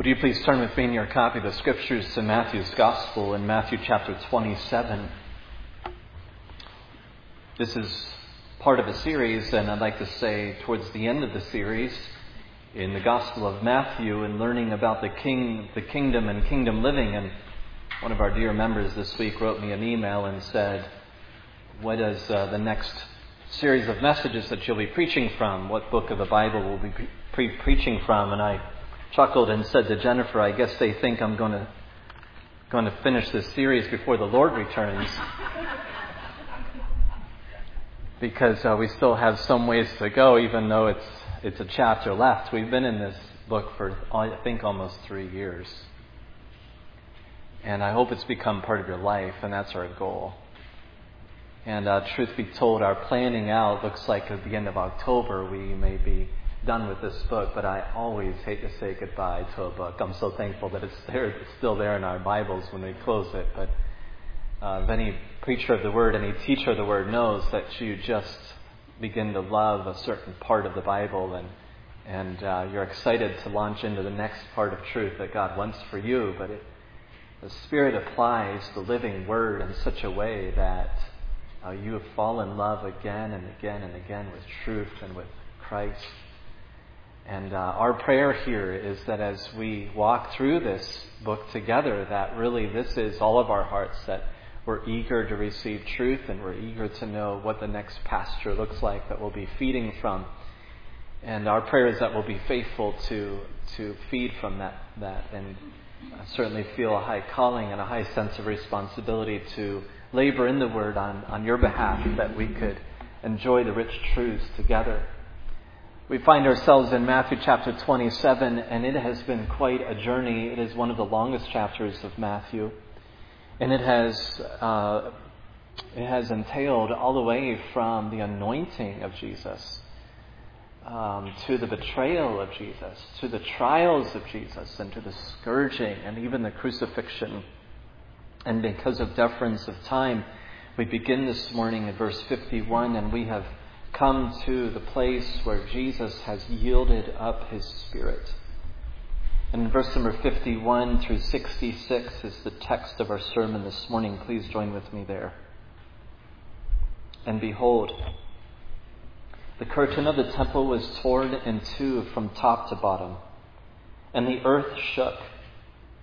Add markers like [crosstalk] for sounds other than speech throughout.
Would you please turn with me in your copy of the scriptures to Matthew's Gospel in Matthew chapter 27? This is part of a series, and I'd like to say towards the end of the series in the Gospel of Matthew and learning about the king, the kingdom and kingdom living. And one of our dear members this week wrote me an email and said, "What is uh, the next series of messages that you'll be preaching from? What book of the Bible will be pre- preaching from?" And I chuckled and said to Jennifer, I guess they think I'm going to, going to finish this series before the Lord returns. [laughs] because uh, we still have some ways to go, even though it's, it's a chapter left. We've been in this book for, I think, almost three years. And I hope it's become part of your life, and that's our goal. And uh, truth be told, our planning out looks like at the end of October we may be done with this book, but I always hate to say goodbye to a book. I'm so thankful that it's there, it's still there in our Bibles when we close it. But uh, if any preacher of the Word, any teacher of the Word knows that you just begin to love a certain part of the Bible and and uh, you're excited to launch into the next part of truth that God wants for you, but it, the Spirit applies the living Word in such a way that uh, you have fallen in love again and again and again with truth and with Christ. And uh, our prayer here is that as we walk through this book together, that really this is all of our hearts, that we're eager to receive truth and we're eager to know what the next pasture looks like that we'll be feeding from. And our prayer is that we'll be faithful to, to feed from that, that and certainly feel a high calling and a high sense of responsibility to labor in the Word on, on your behalf, that we could enjoy the rich truths together. We find ourselves in Matthew chapter 27, and it has been quite a journey. It is one of the longest chapters of Matthew, and it has uh, it has entailed all the way from the anointing of Jesus um, to the betrayal of Jesus, to the trials of Jesus, and to the scourging, and even the crucifixion. And because of deference of time, we begin this morning at verse 51, and we have come to the place where Jesus has yielded up his spirit. And in verse number 51 through 66 is the text of our sermon this morning. Please join with me there. And behold, the curtain of the temple was torn in two from top to bottom, and the earth shook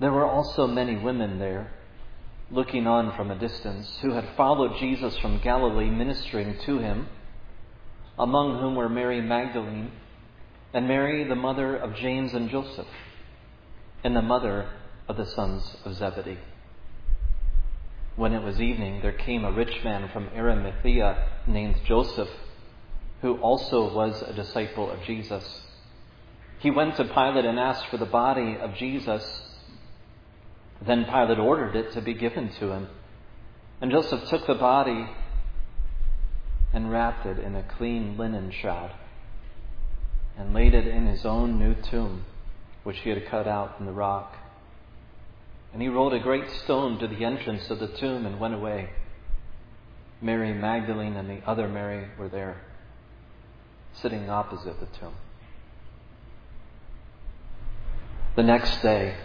There were also many women there, looking on from a distance, who had followed Jesus from Galilee, ministering to him, among whom were Mary Magdalene, and Mary, the mother of James and Joseph, and the mother of the sons of Zebedee. When it was evening, there came a rich man from Arimathea named Joseph, who also was a disciple of Jesus. He went to Pilate and asked for the body of Jesus. Then Pilate ordered it to be given to him. And Joseph took the body and wrapped it in a clean linen shroud and laid it in his own new tomb, which he had cut out in the rock. And he rolled a great stone to the entrance of the tomb and went away. Mary Magdalene and the other Mary were there, sitting opposite the tomb. The next day,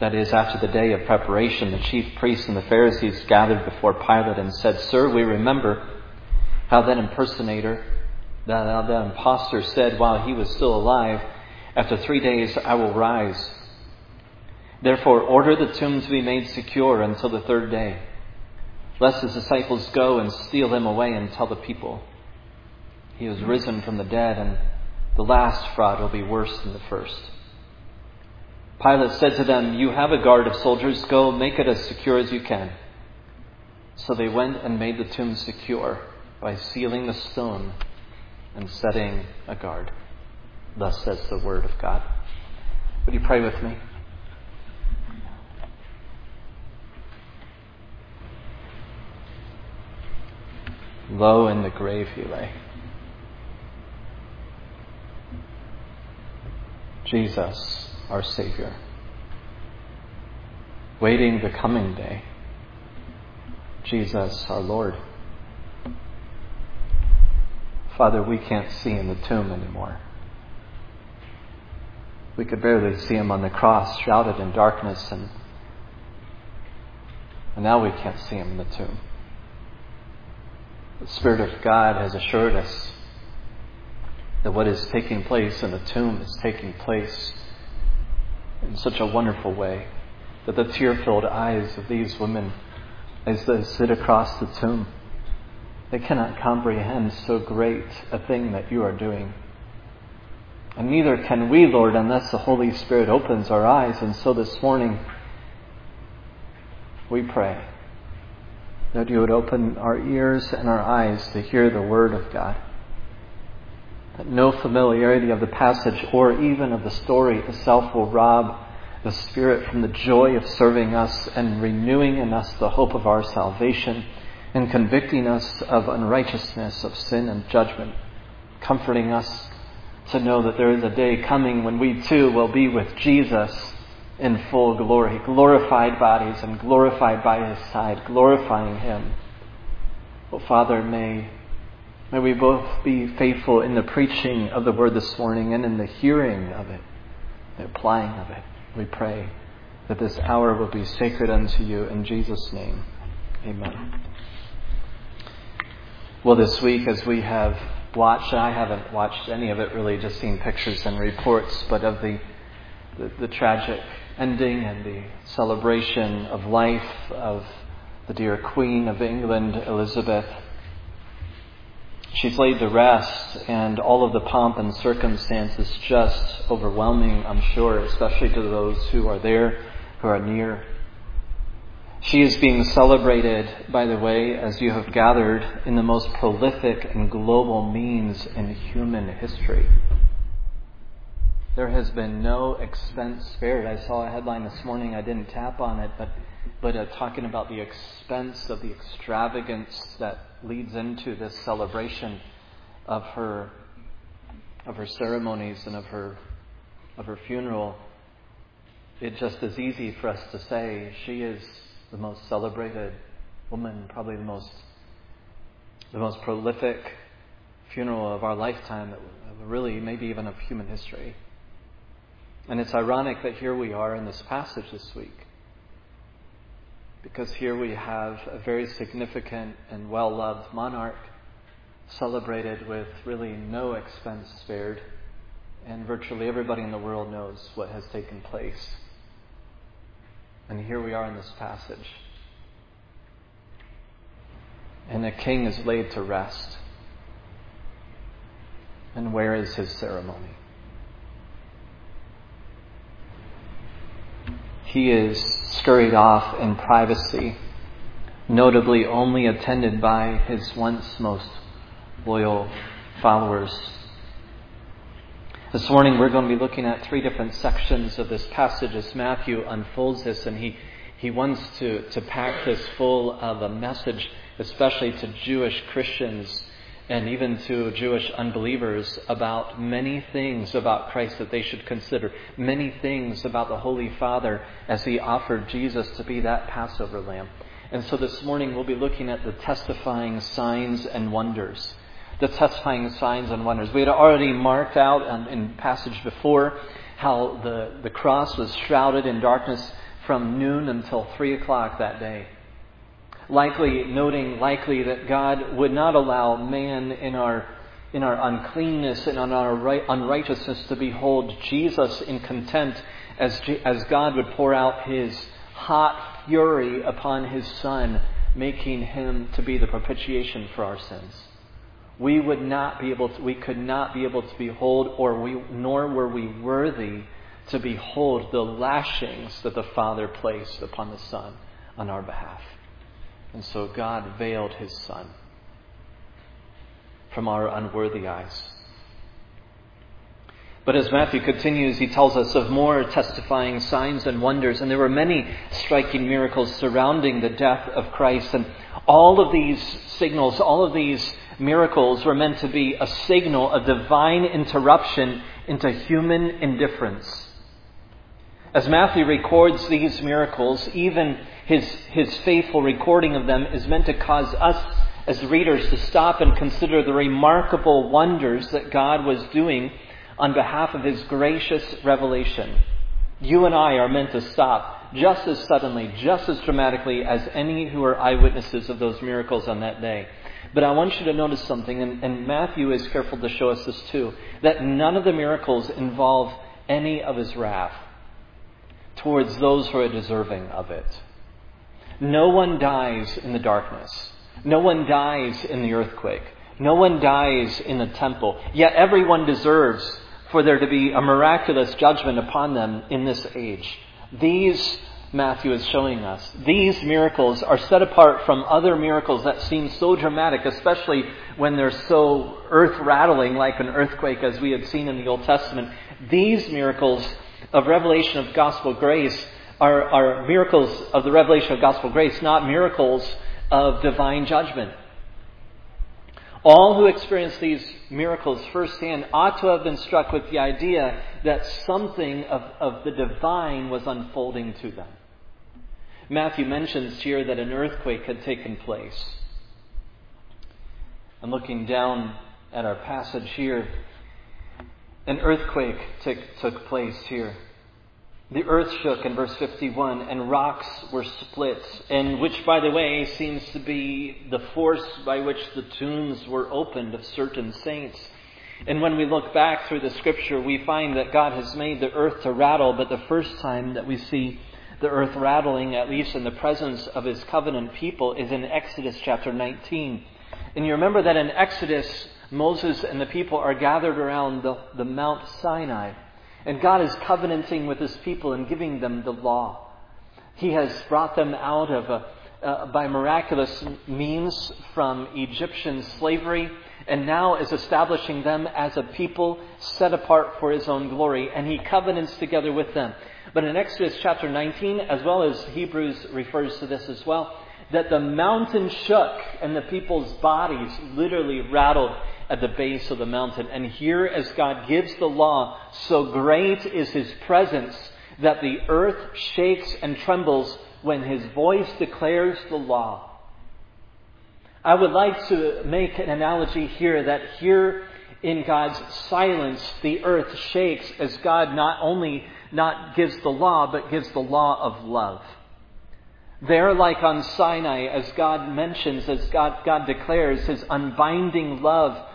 that is, after the day of preparation, the chief priests and the Pharisees gathered before Pilate and said, Sir, we remember how that impersonator, that, how that impostor said while he was still alive, After three days I will rise. Therefore, order the tomb to be made secure until the third day, lest his disciples go and steal him away and tell the people, He has risen from the dead, and the last fraud will be worse than the first. Pilate said to them, You have a guard of soldiers, go make it as secure as you can. So they went and made the tomb secure by sealing the stone and setting a guard. Thus says the word of God. Would you pray with me? Low in the grave he lay. Jesus, our Savior, waiting the coming day. Jesus, our Lord. Father, we can't see in the tomb anymore. We could barely see him on the cross, shrouded in darkness, and, and now we can't see him in the tomb. The Spirit of God has assured us that what is taking place in the tomb is taking place in such a wonderful way that the tear filled eyes of these women as they sit across the tomb they cannot comprehend so great a thing that you are doing. And neither can we, Lord, unless the Holy Spirit opens our eyes. And so this morning, we pray that you would open our ears and our eyes to hear the Word of God. No familiarity of the passage or even of the story itself will rob the Spirit from the joy of serving us and renewing in us the hope of our salvation and convicting us of unrighteousness, of sin and judgment, comforting us to know that there is a day coming when we too will be with Jesus in full glory, glorified bodies and glorified by his side, glorifying him. Well, Father, may, may we both be faithful in the preaching of the word this morning and in the hearing of it, the applying of it. We pray that this hour will be sacred unto you in Jesus' name. Amen. Well, this week, as we have watched, I haven't watched any of it really, just seen pictures and reports, but of the, the, the tragic ending and the celebration of life of the dear Queen of England, Elizabeth. She's laid to rest, and all of the pomp and circumstance is just overwhelming, I'm sure, especially to those who are there, who are near. She is being celebrated, by the way, as you have gathered, in the most prolific and global means in human history. There has been no expense spared. I saw a headline this morning, I didn't tap on it, but, but uh, talking about the expense of the extravagance that leads into this celebration of her, of her ceremonies and of her, of her funeral. It just is easy for us to say she is the most celebrated woman, probably the most the most prolific funeral of our lifetime, really maybe even of human history. And it's ironic that here we are in this passage this week. Because here we have a very significant and well loved monarch celebrated with really no expense spared, and virtually everybody in the world knows what has taken place. And here we are in this passage. And a king is laid to rest. And where is his ceremony? He is scurried off in privacy, notably only attended by his once most loyal followers. This morning we're going to be looking at three different sections of this passage as Matthew unfolds this, and he, he wants to, to pack this full of a message, especially to Jewish Christians and even to Jewish unbelievers about many things about Christ that they should consider, many things about the Holy Father as he offered Jesus to be that Passover lamb. And so this morning we'll be looking at the testifying signs and wonders the testifying signs and wonders. We had already marked out in passage before how the, the cross was shrouded in darkness from noon until 3 o'clock that day. Likely, noting likely that God would not allow man in our, in our uncleanness and in our unrighteousness to behold Jesus in contempt as, as God would pour out his hot fury upon his Son, making him to be the propitiation for our sins we would not be able to, we could not be able to behold, or we, nor were we worthy to behold the lashings that the Father placed upon the Son on our behalf. And so God veiled His Son from our unworthy eyes. But as Matthew continues, he tells us of more testifying signs and wonders. And there were many striking miracles surrounding the death of Christ. And all of these signals, all of these miracles were meant to be a signal, a divine interruption into human indifference. As Matthew records these miracles, even his, his faithful recording of them is meant to cause us as readers to stop and consider the remarkable wonders that God was doing on behalf of His gracious revelation. You and I are meant to stop just as suddenly, just as dramatically as any who are eyewitnesses of those miracles on that day. But I want you to notice something, and, and Matthew is careful to show us this too, that none of the miracles involve any of his wrath towards those who are deserving of it. No one dies in the darkness. No one dies in the earthquake. No one dies in the temple. Yet everyone deserves for there to be a miraculous judgment upon them in this age. These, Matthew is showing us, these miracles are set apart from other miracles that seem so dramatic, especially when they're so earth rattling like an earthquake as we had seen in the Old Testament. These miracles of revelation of gospel grace are, are miracles of the revelation of gospel grace, not miracles of divine judgment. All who experienced these miracles firsthand ought to have been struck with the idea that something of, of the divine was unfolding to them. Matthew mentions here that an earthquake had taken place. I'm looking down at our passage here. An earthquake t- took place here. The earth shook in verse 51 and rocks were split, and which, by the way, seems to be the force by which the tombs were opened of certain saints. And when we look back through the scripture, we find that God has made the earth to rattle, but the first time that we see the earth rattling, at least in the presence of his covenant people, is in Exodus chapter 19. And you remember that in Exodus, Moses and the people are gathered around the, the Mount Sinai. And God is covenanting with his people and giving them the law. He has brought them out of a, uh, by miraculous means from Egyptian slavery and now is establishing them as a people set apart for his own glory and he covenants together with them. But in Exodus chapter 19, as well as Hebrews refers to this as well, that the mountain shook and the people's bodies literally rattled at the base of the mountain. And here, as God gives the law, so great is his presence that the earth shakes and trembles when his voice declares the law. I would like to make an analogy here that here in God's silence, the earth shakes as God not only not gives the law, but gives the law of love. There, like on Sinai, as God mentions, as God, God declares his unbinding love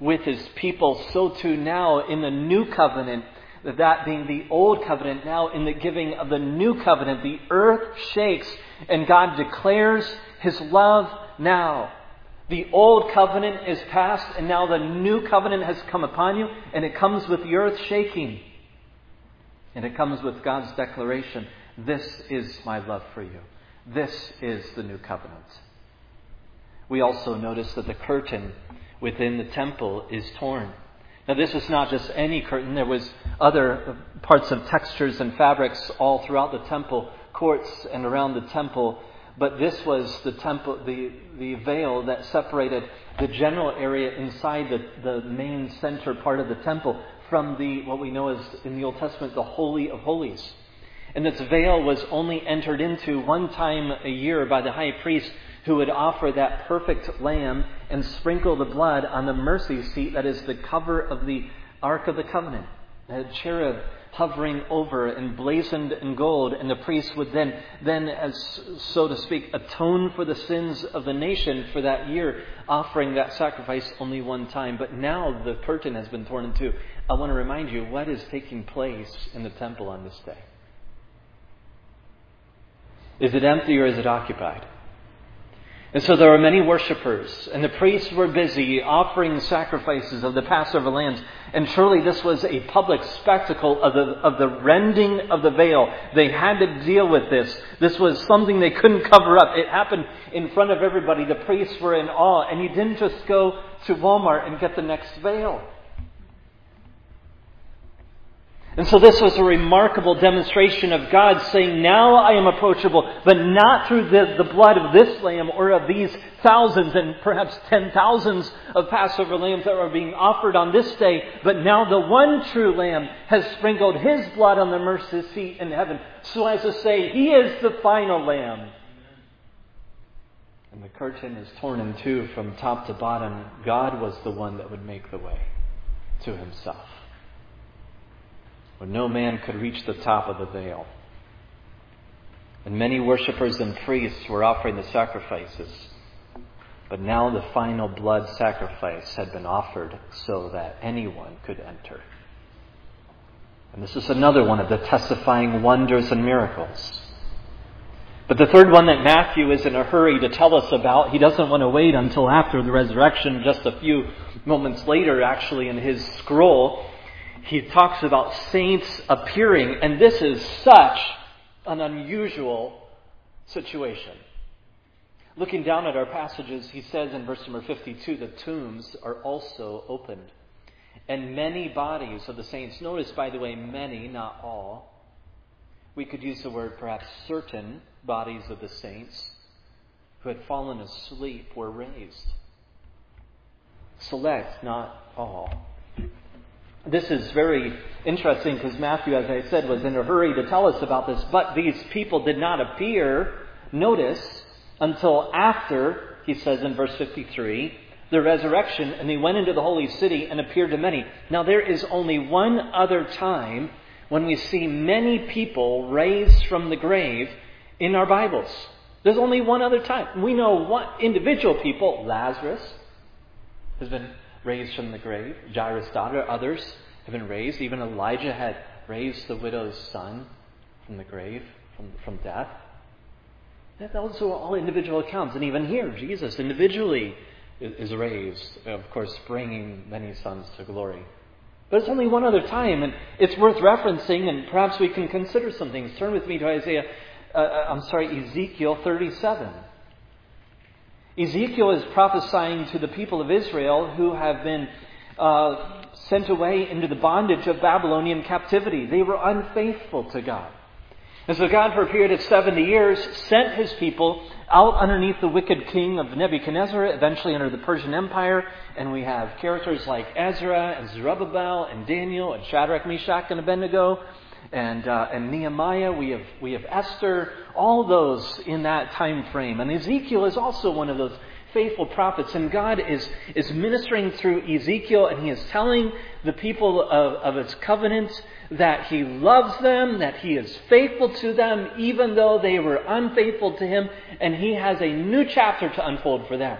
with his people, so too now in the new covenant, that being the old covenant, now in the giving of the new covenant, the earth shakes and God declares his love now. The old covenant is past and now the new covenant has come upon you and it comes with the earth shaking. And it comes with God's declaration, this is my love for you. This is the new covenant. We also notice that the curtain within the temple is torn. Now, this was not just any curtain. There was other parts of textures and fabrics all throughout the temple courts and around the temple. But this was the temple, the, the veil that separated the general area inside the, the main center part of the temple from the, what we know as in the Old Testament, the Holy of Holies. And this veil was only entered into one time a year by the high priest who would offer that perfect lamb and sprinkle the blood on the mercy seat that is the cover of the Ark of the Covenant. A cherub hovering over and blazoned in gold, and the priest would then, then, as so to speak, atone for the sins of the nation for that year, offering that sacrifice only one time. But now the curtain has been torn in two. I want to remind you what is taking place in the temple on this day. Is it empty or is it occupied? And so there were many worshippers, and the priests were busy offering sacrifices of the Passover lambs. And surely this was a public spectacle of the, of the rending of the veil. They had to deal with this. This was something they couldn't cover up. It happened in front of everybody. The priests were in awe, and you didn't just go to Walmart and get the next veil. And so this was a remarkable demonstration of God saying, Now I am approachable, but not through the, the blood of this lamb or of these thousands and perhaps ten thousands of Passover lambs that were being offered on this day, but now the one true lamb has sprinkled his blood on the mercy seat in heaven. So as to say, he is the final lamb. And the curtain is torn in two from top to bottom. God was the one that would make the way to himself when no man could reach the top of the veil. And many worshippers and priests were offering the sacrifices. But now the final blood sacrifice had been offered so that anyone could enter. And this is another one of the testifying wonders and miracles. But the third one that Matthew is in a hurry to tell us about, he doesn't want to wait until after the resurrection, just a few moments later, actually, in his scroll he talks about saints appearing, and this is such an unusual situation. Looking down at our passages, he says in verse number 52 the tombs are also opened. And many bodies of the saints, notice by the way, many, not all. We could use the word perhaps certain bodies of the saints who had fallen asleep were raised. Select, not all. This is very interesting because Matthew, as I said, was in a hurry to tell us about this, but these people did not appear, notice, until after, he says in verse 53, the resurrection, and they went into the holy city and appeared to many. Now, there is only one other time when we see many people raised from the grave in our Bibles. There's only one other time. We know one individual people, Lazarus, has been raised from the grave. Jairus' daughter, others have been raised. Even Elijah had raised the widow's son from the grave, from, from death. Those are all individual accounts. And even here, Jesus individually is raised, of course, bringing many sons to glory. But it's only one other time, and it's worth referencing, and perhaps we can consider some things. Turn with me to Isaiah, uh, uh I'm sorry, Ezekiel 37. Ezekiel is prophesying to the people of Israel who have been uh, sent away into the bondage of Babylonian captivity. They were unfaithful to God. And so God, for a period of 70 years, sent his people out underneath the wicked king of Nebuchadnezzar, eventually under the Persian Empire. And we have characters like Ezra and Zerubbabel and Daniel and Shadrach, Meshach, and Abednego and, uh, and Nehemiah, we have, we have Esther, all those in that time frame. And Ezekiel is also one of those faithful prophets. And God is, is ministering through Ezekiel, and he is telling the people of, of his covenant that he loves them, that he is faithful to them, even though they were unfaithful to him, and he has a new chapter to unfold for them.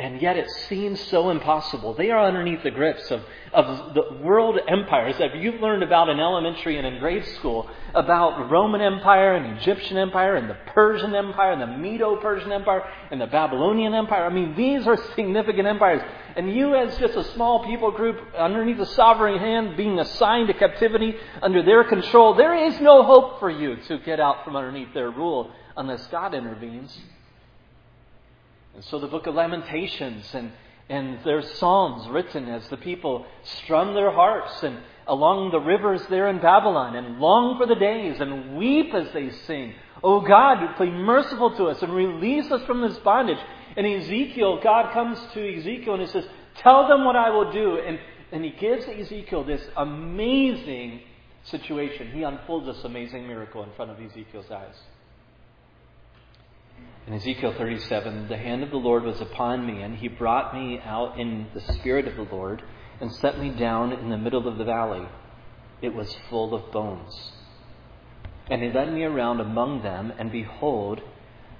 And yet it seems so impossible. They are underneath the grips of, of the world empires that you've learned about in elementary and in grade school about the Roman Empire and Egyptian Empire and the Persian Empire and the Medo Persian Empire and the Babylonian Empire. I mean, these are significant empires. And you, as just a small people group underneath the sovereign hand, being assigned to captivity under their control, there is no hope for you to get out from underneath their rule unless God intervenes. And so the book of Lamentations and, and there's psalms written as the people strum their harps and along the rivers there in Babylon and long for the days and weep as they sing. Oh God, be merciful to us and release us from this bondage. And Ezekiel, God comes to Ezekiel and he says, Tell them what I will do. And, and he gives Ezekiel this amazing situation. He unfolds this amazing miracle in front of Ezekiel's eyes. In Ezekiel 37, the hand of the Lord was upon me, and he brought me out in the spirit of the Lord and set me down in the middle of the valley. It was full of bones. And he led me around among them, and behold,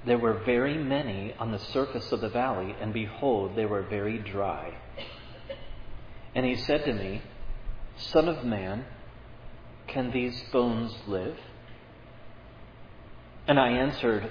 there were very many on the surface of the valley, and behold, they were very dry. And he said to me, Son of man, can these bones live? And I answered,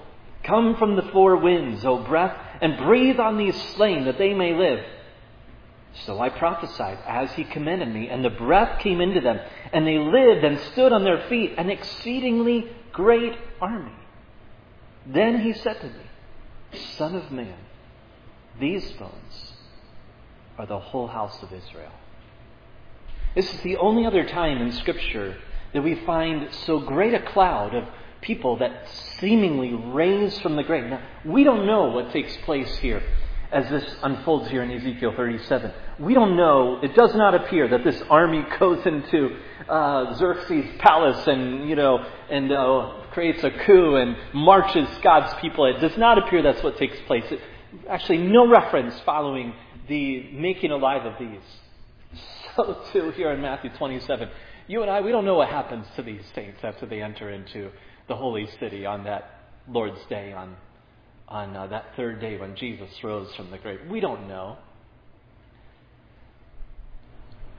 Come from the four winds, O breath, and breathe on these slain that they may live. So I prophesied as he commanded me, and the breath came into them, and they lived and stood on their feet, an exceedingly great army. Then he said to me, Son of man, these bones are the whole house of Israel. This is the only other time in Scripture that we find so great a cloud of people that seemingly raise from the grave. Now, we don't know what takes place here as this unfolds here in Ezekiel 37. We don't know, it does not appear that this army [laughs] goes into uh, Xerxes' palace and, you know, and uh, creates a coup and marches God's people. It does not appear that's what takes place. It, actually, no reference following the making alive of these. [laughs] So, too, here in Matthew 27, you and I, we don't know what happens to these saints after they enter into the holy city on that Lord's Day, on, on uh, that third day when Jesus rose from the grave. We don't know.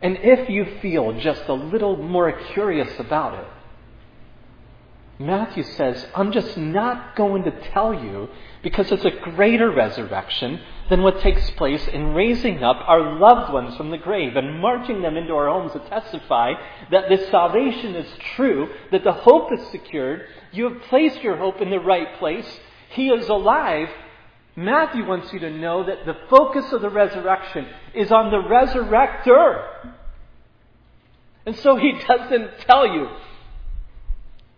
And if you feel just a little more curious about it, Matthew says, I'm just not going to tell you because it's a greater resurrection than what takes place in raising up our loved ones from the grave and marching them into our homes to testify that this salvation is true, that the hope is secured. You have placed your hope in the right place. He is alive. Matthew wants you to know that the focus of the resurrection is on the resurrector. And so he [laughs] doesn't tell you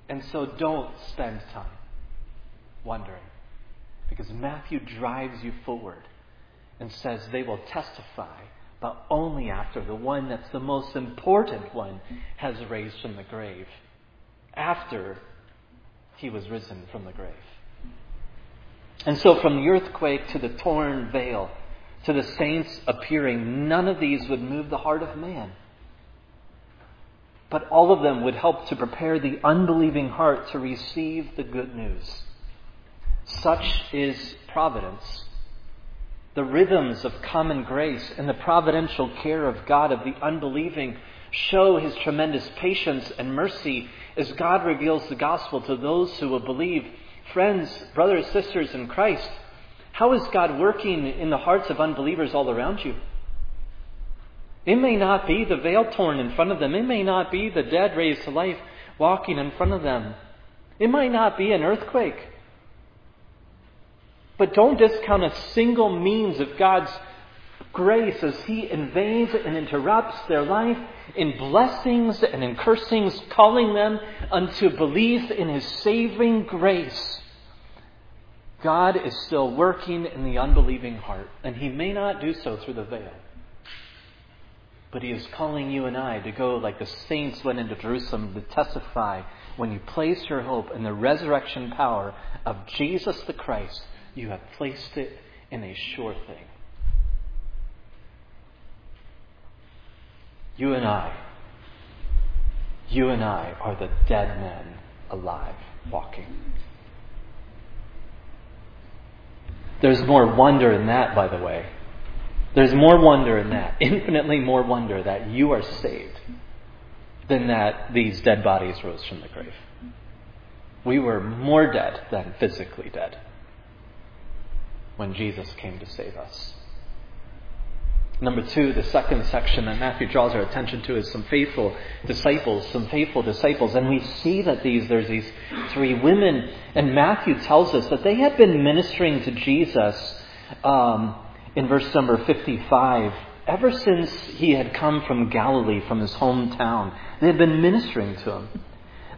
and so don't spend time wondering. Because Matthew drives you forward and says they will testify, but only after the one that's the most important one has raised from the grave. After he was risen from the grave. And so, from the earthquake to the torn veil to the saints appearing, none of these would move the heart of man but all of them would help to prepare the unbelieving heart to receive the good news. Such is providence. The rhythms of common grace and the providential care of God of the unbelieving show his tremendous patience and mercy as God reveals the gospel to those who will believe. Friends, brothers, sisters in Christ, how is God working in the hearts of unbelievers all around you? It may not be the veil torn in front of them. It may not be the dead raised to life walking in front of them. It might not be an earthquake. But don't discount a single means of God's grace as He invades and interrupts their life in blessings and in cursings, calling them unto belief in His saving grace. God is still working in the unbelieving heart, and He may not do so through the veil. But he is calling you and I to go like the saints went into Jerusalem to testify when you place your hope in the resurrection power of Jesus the Christ, you have placed it in a sure thing. You and I, you and I are the dead men alive, walking. There's more wonder in that, by the way, there's more wonder in that, infinitely more wonder that you are saved than that these dead bodies rose from the grave. We were more dead than physically dead when Jesus came to save us. Number two, the second section that Matthew draws our attention to is some faithful disciples, some faithful disciples. And we see that these, there's these three women, and Matthew tells us that they had been ministering to Jesus um, in verse number 55, ever since he had come from Galilee, from his hometown, they had been ministering to him.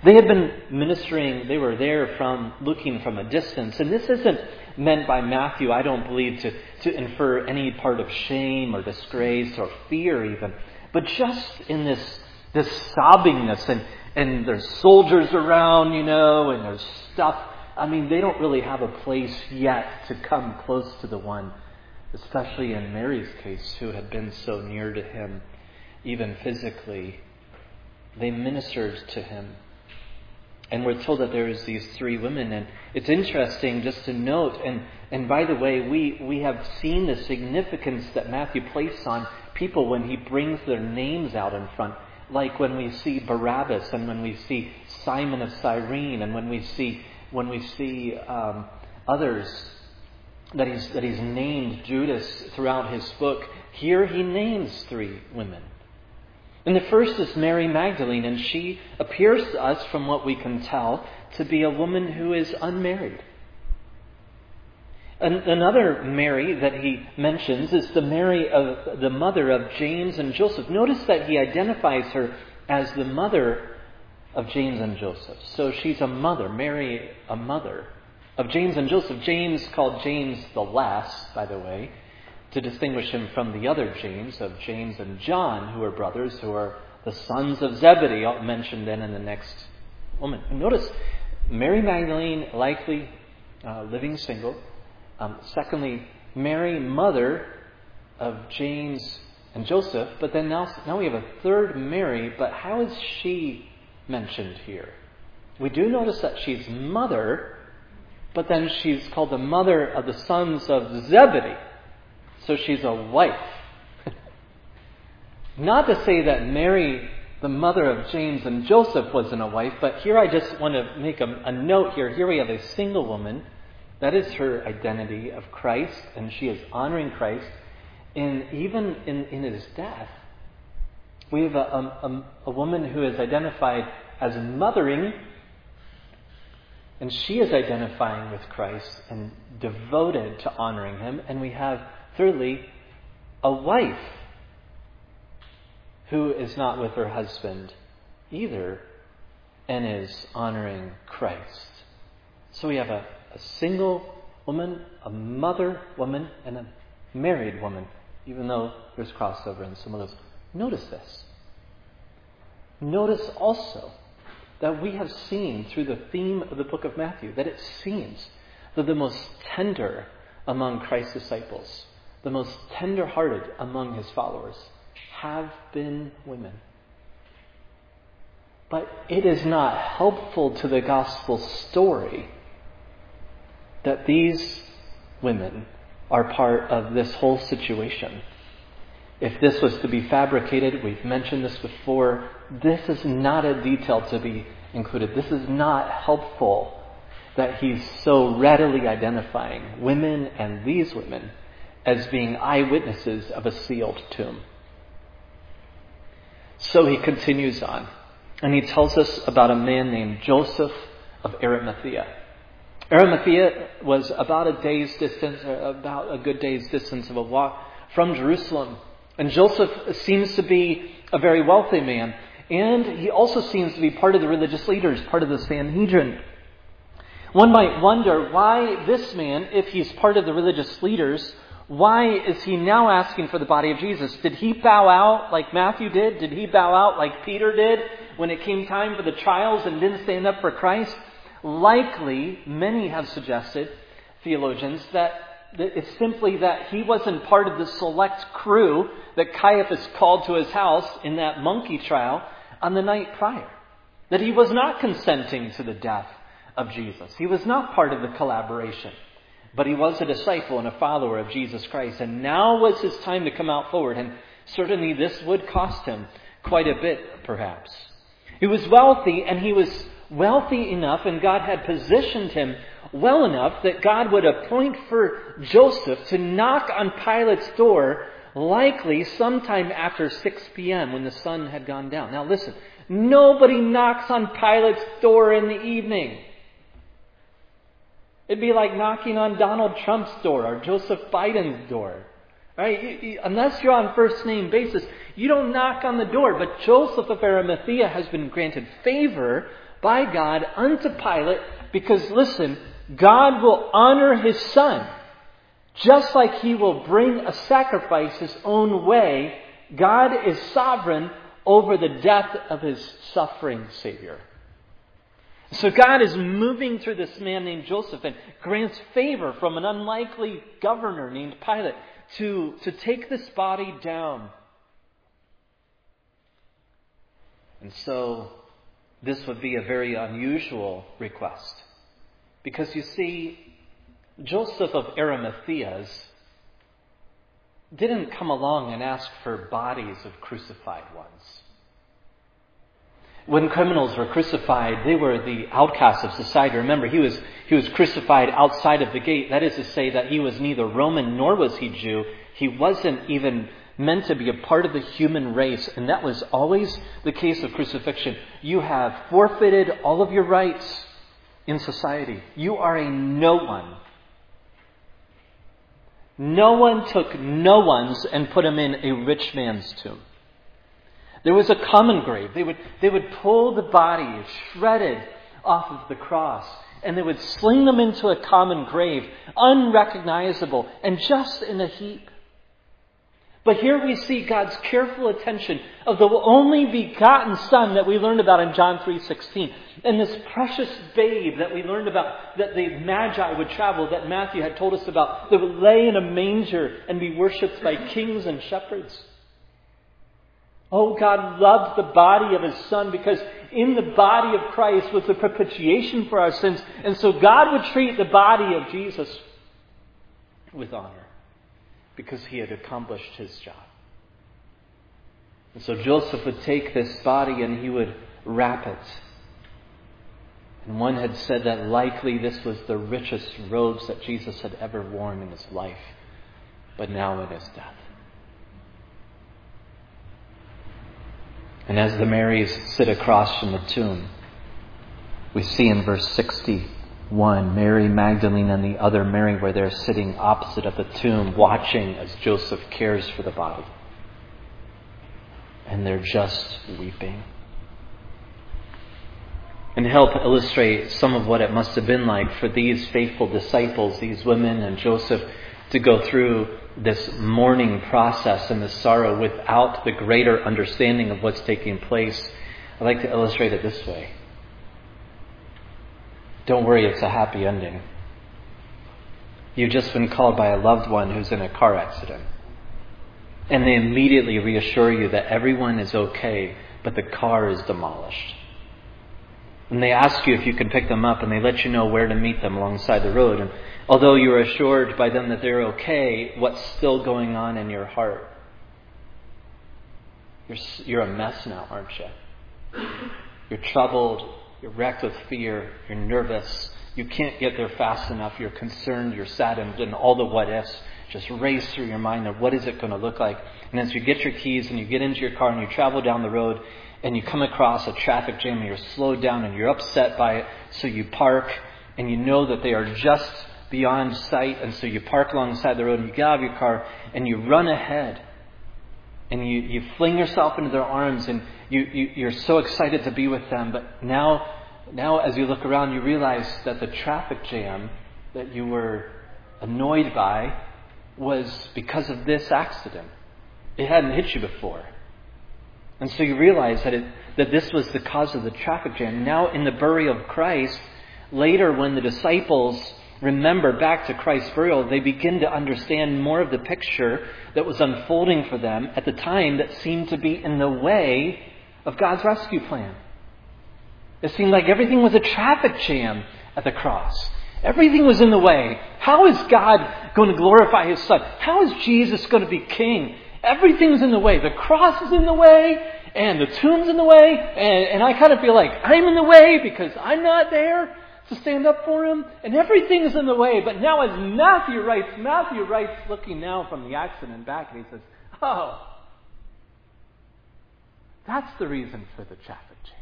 They had been ministering, they were there from looking from a distance. And this isn't meant by Matthew, I don't believe, to, to infer any part of shame or disgrace or fear even. But just in this, this sobbingness, and, and there's soldiers around, you know, and there's stuff. I mean, they don't really have a place yet to come close to the one, especially in Mary's case, who had been so near to him, even physically. They ministered to him. And we're told that there's these three women, and it's interesting just to note, and, and by the way, we, we have seen the significance that Matthew placed on people when he brings their names out in front, like when we see Barabbas, and when we see Simon of Cyrene, and when we see, when we see um, others that he's, that he's named Judas throughout his book. Here he names three women. And the first is Mary Magdalene, and she appears to us, from what we can tell, to be a woman who is unmarried. Another Mary that he mentions is the Mary of the mother of James and Joseph. Notice that he identifies her as the mother of James and Joseph. So she's a mother, Mary, a mother of James and Joseph. James, called James the Less, by the way, to distinguish him from the other James, of James and John, who are brothers, who are the sons of Zebedee, mentioned then in the next woman. Notice, Mary Magdalene, likely uh, living single. Um, secondly, Mary, mother of James and Joseph. But then now, now we have a third Mary, but how is she mentioned here? We do notice that she's mother, but then she's called the mother of the sons of Zebedee. So she's a wife. Not to say that Mary, the mother of James and Joseph, wasn't a wife, but here I just want to make a, a note here. Here we have a single woman. That is her identity of Christ, and she is honoring Christ. And even in, in his death, we have a, a, a woman who is identified as mothering, and she is identifying with Christ and devoted to honoring him. And we have Thirdly, a wife who is not with her husband either and is honoring Christ. So we have a, a single woman, a mother woman, and a married woman, even though there's crossover in some of those. Notice this. Notice also that we have seen through the theme of the book of Matthew that it seems that the most tender among Christ's disciples the most tender-hearted among his followers have been women. But it is not helpful to the gospel story that these women are part of this whole situation. If this was to be fabricated, we've mentioned this before, this is not a detail to be included. This is not helpful that he's so readily identifying women and these women as being eyewitnesses of a sealed tomb. So he continues on, and he tells us about a man named Joseph of Arimathea. Arimathea was about a day's distance, about a good day's distance of a walk from Jerusalem. And Joseph seems to be a very wealthy man. And he also seems to be part of the religious leaders, part of the Sanhedrin. One might wonder why this man, if he's part of the religious leaders, why is he now asking for the body of Jesus? Did he bow out like Matthew did? Did he bow out like Peter did when it came time for the trials and didn't stand up for Christ? Likely, many have suggested, theologians, that it's simply that he wasn't part of the select crew that Caiaphas called to his house in that monkey trial on the night prior. That he was not consenting to the death of Jesus. He was not part of the collaboration. But he was a disciple and a follower of Jesus Christ. And now was his time to come out forward. And certainly this would cost him quite a bit, perhaps. He was wealthy, and he was wealthy enough, and God had positioned him well enough that God would appoint for Joseph to knock on Pilate's door, likely sometime after 6 p.m. when the sun had gone down. Now listen, nobody knocks on Pilate's door in the evening. It'd be like knocking on Donald Trump's door or Joseph Biden's door. Right? You, you, unless you're on first name basis, you don't knock on the door. But Joseph of Arimathea has been granted favor by God unto Pilate because, listen, God will honor his son. Just like he will bring a sacrifice his own way, God is sovereign over the death of his suffering Savior. So God is moving through this man named Joseph and grants favor from an unlikely governor named Pilate to, to take this body down. And so this would be a very unusual request. Because you see, Joseph of Arimathea's didn't come along and ask for bodies of crucified ones. When criminals were crucified, they were the outcasts of society. Remember, he was, he was crucified outside of the gate. That is to say that he was neither Roman nor was he Jew. He wasn't even meant to be a part of the human race. And that was always the case of crucifixion. You have forfeited all of your rights in society. You are a no one. No one took no one's and put him in a rich man's tomb. There was a common grave. They would, they would pull the body shredded off of the cross and they would sling them into a common grave, unrecognizable and just in a heap. But here we see God's careful attention of the only begotten Son that we learned about in John 3.16. And this precious babe that we learned about, that the Magi would travel, that Matthew had told us about, that would lay in a manger and be worshipped by kings and shepherds. Oh, God loved the body of His Son because in the body of Christ was the propitiation for our sins. And so God would treat the body of Jesus with honor because he had accomplished his job. And so Joseph would take this body and he would wrap it. And one had said that likely this was the richest robes that Jesus had ever worn in his life, but now in his death. And as the Marys sit across from the tomb, we see in verse 61 Mary Magdalene and the other Mary, where they're sitting opposite of the tomb, watching as Joseph cares for the body. And they're just weeping. And help illustrate some of what it must have been like for these faithful disciples, these women and Joseph, to go through this mourning process and the sorrow without the greater understanding of what's taking place. I like to illustrate it this way. Don't worry, it's a happy ending. You've just been called by a loved one who's in a car accident. And they immediately reassure you that everyone is okay, but the car is demolished. And they ask you if you can pick them up, and they let you know where to meet them alongside the road. And although you are assured by them that they're okay, what's still going on in your heart? You're, you're a mess now, aren't you? You're troubled, you're wrecked with fear. You're nervous. You can't get there fast enough. You're concerned. You're saddened. And all the what ifs just race through your mind of what is it going to look like. And as you get your keys and you get into your car and you travel down the road and you come across a traffic jam and you're slowed down and you're upset by it, so you park and you know that they are just beyond sight. And so you park alongside the road and you get out of your car and you run ahead and you, you fling yourself into their arms and you, you, you're so excited to be with them. But now now as you look around, you realize that the traffic jam that you were annoyed by was because of this accident. It hadn't hit you before. And so you realize that, it, that this was the cause of the traffic jam. Now, in the burial of Christ, later when the disciples remember back to Christ's burial, they begin to understand more of the picture that was unfolding for them at the time that seemed to be in the way of God's rescue plan. It seemed like everything was a traffic jam at the cross. Everything was in the way. How is God going to glorify His Son? How is Jesus going to be King? Everything's in the way. The cross is in the way, and the tomb's in the way, and, and I kind of feel like I'm in the way because I'm not there to stand up for Him, and everything's in the way. But now, as Matthew writes, Matthew writes, looking now from the accident back, and he says, Oh, that's the reason for the traffic jam.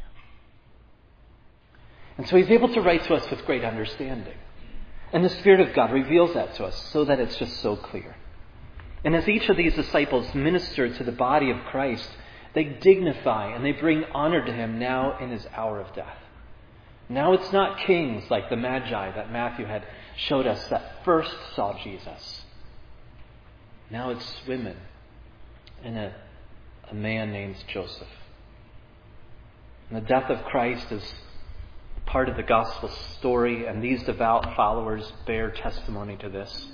And so he's able to write to us with great understanding. And the Spirit of God reveals that to us so that it's just so clear. And as each of these disciples minister to the body of Christ, they dignify and they bring honor to him now in his hour of death. Now it's not kings like the Magi that Matthew had showed us that first saw Jesus. Now it's women and a, a man named Joseph. And the death of Christ is part of the gospel story, and these devout followers bear testimony to this.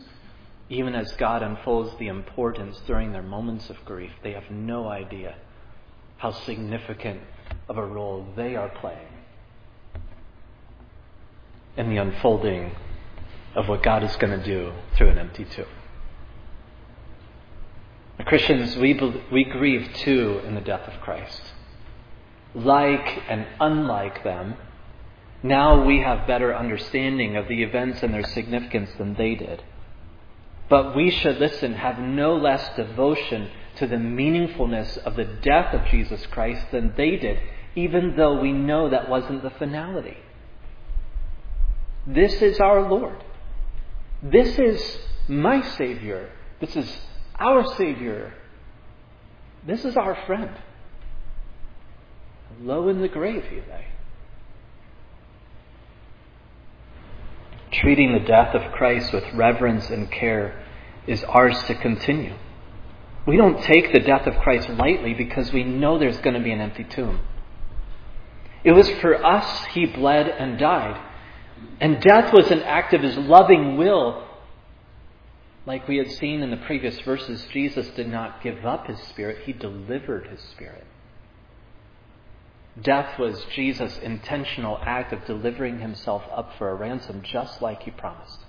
Even as God unfolds the importance during their moments of grief, they have no idea how significant of a role they are playing in the unfolding of what God is going to do through an empty tomb. Christians, we, we grieve too in the death of Christ. Like and unlike them, now we have better understanding of the events and their significance than they did. But we should listen, have no less devotion to the meaningfulness of the death of Jesus Christ than they did, even though we know that wasn't the finality. This is our Lord. This is my Savior. This is our Savior. This is our friend. Low in the grave he lay. Treating the death of Christ with reverence and care is ours to continue. We don't take the death of Christ lightly because we know there's going to be an empty tomb. It was for us he bled and died. And death was an act of his loving will. Like we had seen in the previous verses, Jesus did not give up his spirit, he delivered his spirit. Death was Jesus' intentional act of delivering himself up for a ransom, just like he promised.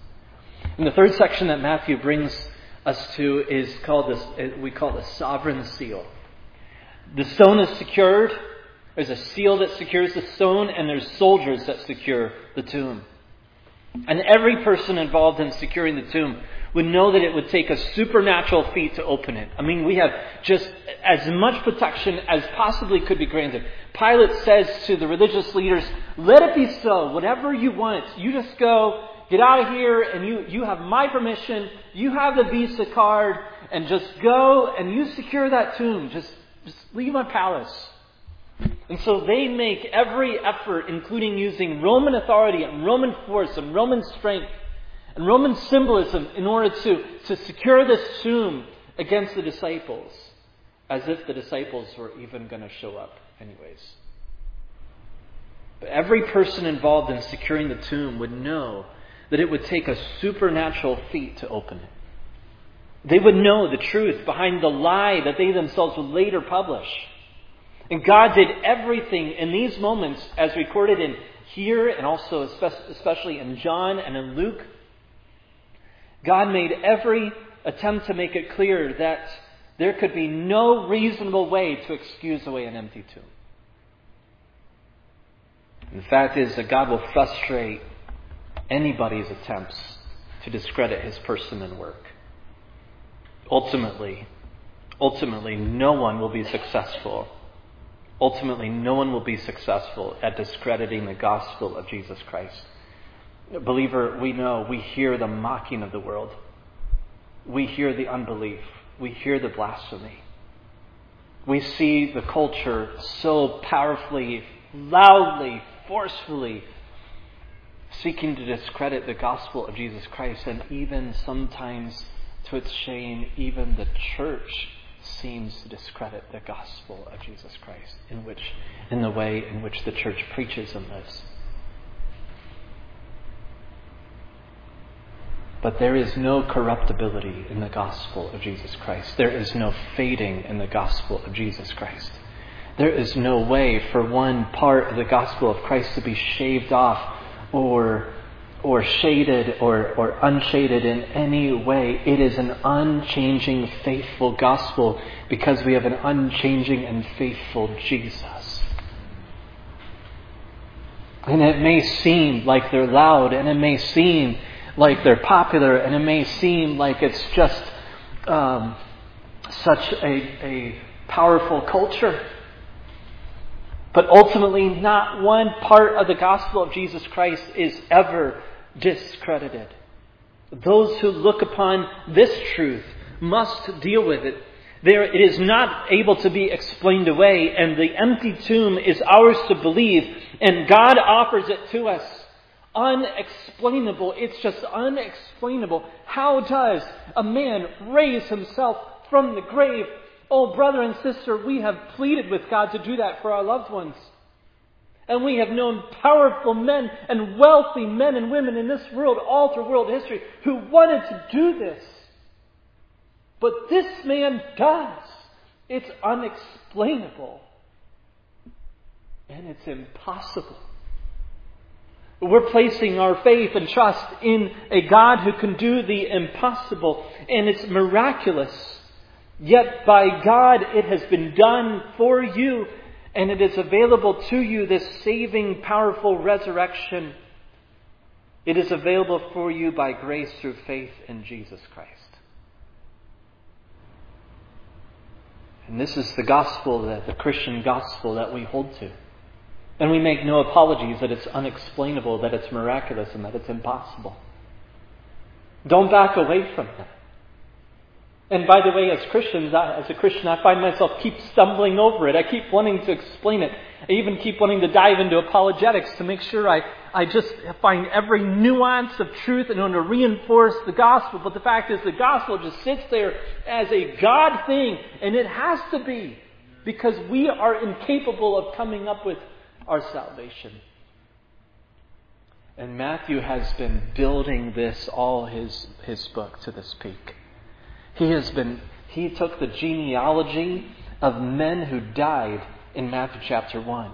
And the third section that Matthew brings us to is called this, we call the sovereign seal. The stone is secured. There's a seal that secures the stone, and there's soldiers that secure the tomb. And every person involved in securing the tomb would know that it would take a supernatural feat to open it. I mean, we have just as much protection as possibly could be granted. Pilate says to the religious leaders, let it be so, whatever you want. You just go, get out of here, and you, you have my permission, you have the visa card, and just go and you secure that tomb. Just, just leave my palace. And so they make every effort, including using Roman authority and Roman force and Roman strength and Roman symbolism in order to, to secure this tomb against the disciples, as if the disciples were even going to show up, anyways. But every person involved in securing the tomb would know that it would take a supernatural feat to open it. They would know the truth behind the lie that they themselves would later publish. And God did everything in these moments, as recorded in here and also especially in John and in Luke, God made every attempt to make it clear that there could be no reasonable way to excuse away an empty tomb. The fact is that God will frustrate anybody's attempts to discredit his person and work. Ultimately, ultimately, no one will be successful. Ultimately, no one will be successful at discrediting the gospel of Jesus Christ. Believer, we know, we hear the mocking of the world. We hear the unbelief. We hear the blasphemy. We see the culture so powerfully, loudly, forcefully seeking to discredit the gospel of Jesus Christ, and even sometimes, to its shame, even the church seems to discredit the gospel of Jesus Christ in which in the way in which the church preaches and lives. But there is no corruptibility in the gospel of Jesus Christ. There is no fading in the gospel of Jesus Christ. There is no way for one part of the gospel of Christ to be shaved off or, or shaded or, or unshaded in any way. It is an unchanging, faithful gospel because we have an unchanging and faithful Jesus. And it may seem like they're loud and it may seem like they're popular, and it may seem like it's just um, such a, a powerful culture. But ultimately, not one part of the gospel of Jesus Christ is ever discredited. Those who look upon this truth must deal with it. There, it is not able to be explained away, and the empty tomb is ours to believe, and God offers it to us unexplainable. It's just unexplainable. How does a man raise himself from the grave? Oh, brother and sister, we have pleaded with God to do that for our loved ones. And we have known powerful men and wealthy men and women in this world, all through world history, who wanted to do this. But this man does. It's unexplainable. And it's impossible. We're placing our faith and trust in a God who can do the impossible, and it's miraculous. Yet by God it has been done for you, and it is available to you, this saving, powerful resurrection. It is available for you by grace through faith in Jesus Christ. And this is the gospel, that the Christian gospel that we hold to. And we make no apologies that it's unexplainable, that it's miraculous, and that it's impossible. Don't back away from that. And by the way, as Christians, I, as a Christian, I find myself keep stumbling over it. I keep wanting to explain it. I even keep wanting to dive into apologetics to make sure I, I just find every nuance of truth and want to reinforce the gospel. But the fact is, the gospel just sits there as a God thing, and it has to be because we are incapable of coming up with our salvation. And Matthew has been building this all his, his book to this peak. He has been, he took the genealogy of men who died in Matthew chapter 1.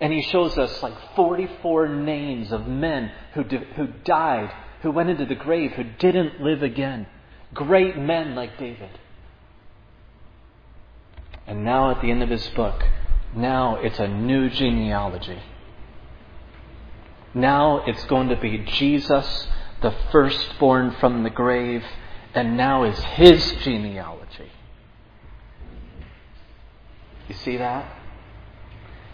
And he shows us like 44 names of men who, who died, who went into the grave, who didn't live again. Great men like David. And now at the end of his book, now it's a new genealogy. Now it's going to be Jesus, the firstborn from the grave, and now is his genealogy. You see that?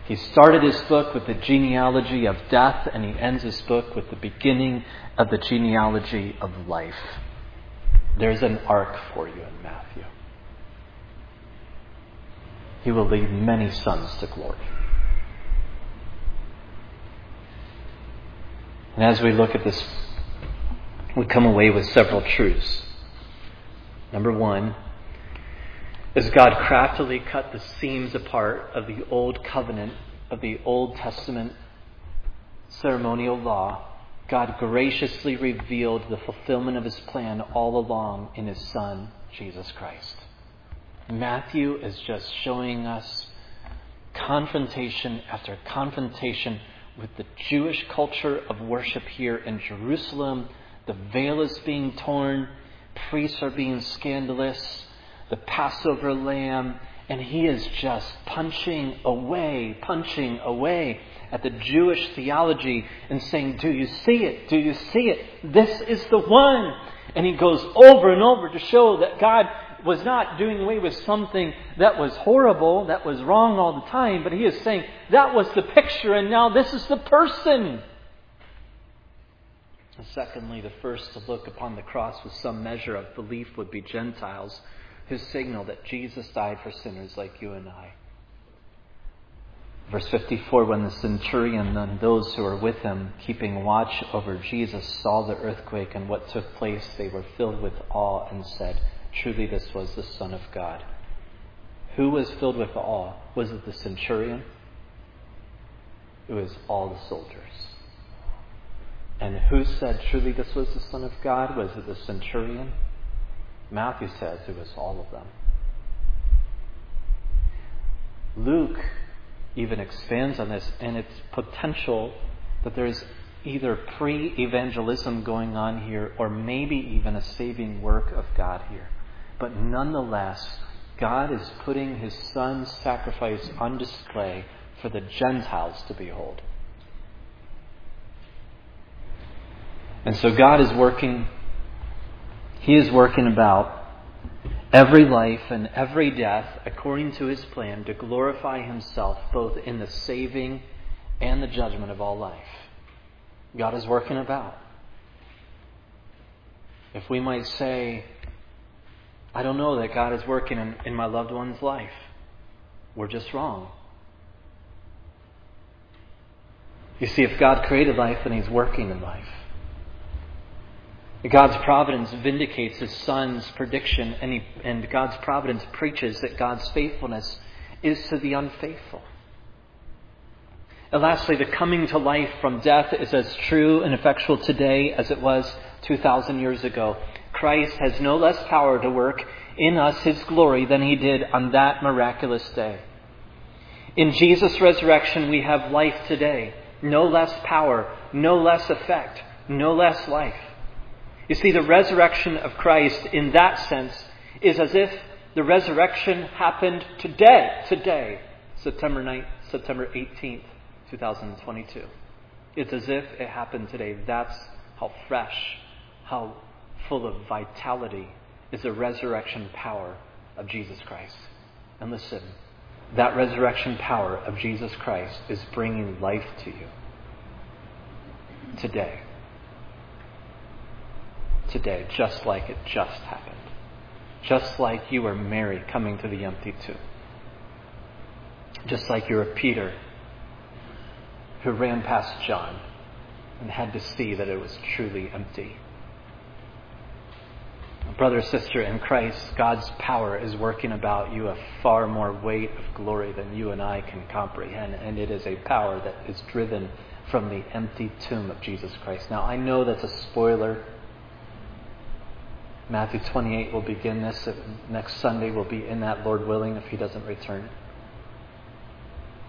He started his book with the genealogy of death, and he ends his book with the beginning of the genealogy of life. There's an arc for you in Matthew. He will lead many sons to glory. And as we look at this, we come away with several truths. Number one, as God craftily cut the seams apart of the old covenant, of the Old Testament ceremonial law, God graciously revealed the fulfillment of his plan all along in his Son, Jesus Christ. Matthew is just showing us confrontation after confrontation with the Jewish culture of worship here in Jerusalem. The veil is being torn, priests are being scandalous, the Passover lamb, and he is just punching away, punching away at the Jewish theology and saying, Do you see it? Do you see it? This is the one. And he goes over and over to show that God was not doing away with something that was horrible, that was wrong all the time, but he is saying that was the picture and now this is the person. And secondly, the first to look upon the cross with some measure of belief would be Gentiles who signal that Jesus died for sinners like you and I. Verse 54 When the centurion and those who were with him, keeping watch over Jesus, saw the earthquake and what took place, they were filled with awe and said, Truly, this was the Son of God. Who was filled with awe? Was it the centurion? It was all the soldiers. And who said, Truly, this was the Son of God? Was it the centurion? Matthew says it was all of them. Luke even expands on this and its potential that there's either pre evangelism going on here or maybe even a saving work of God here. But nonetheless, God is putting his son's sacrifice on display for the Gentiles to behold. And so God is working, he is working about every life and every death according to his plan to glorify himself both in the saving and the judgment of all life. God is working about. If we might say, I don't know that God is working in, in my loved one's life. We're just wrong. You see, if God created life, then He's working in life. God's providence vindicates His Son's prediction, and, he, and God's providence preaches that God's faithfulness is to the unfaithful. And lastly, the coming to life from death is as true and effectual today as it was 2,000 years ago. Christ has no less power to work in us his glory than he did on that miraculous day. In Jesus' resurrection, we have life today. No less power, no less effect, no less life. You see, the resurrection of Christ in that sense is as if the resurrection happened today, today, September 9th, September 18th, 2022. It's as if it happened today. That's how fresh, how full of vitality is the resurrection power of Jesus Christ. And listen, that resurrection power of Jesus Christ is bringing life to you today. Today, just like it just happened. Just like you were Mary coming to the empty tomb. Just like you were Peter who ran past John and had to see that it was truly empty. Brother, sister in Christ, God's power is working about you a far more weight of glory than you and I can comprehend, and it is a power that is driven from the empty tomb of Jesus Christ. Now, I know that's a spoiler. Matthew 28 will begin this. Next Sunday will be in that, Lord willing, if He doesn't return.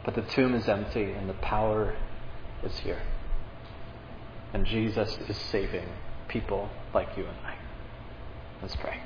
But the tomb is empty, and the power is here. And Jesus is saving people like you and I. Let's pray.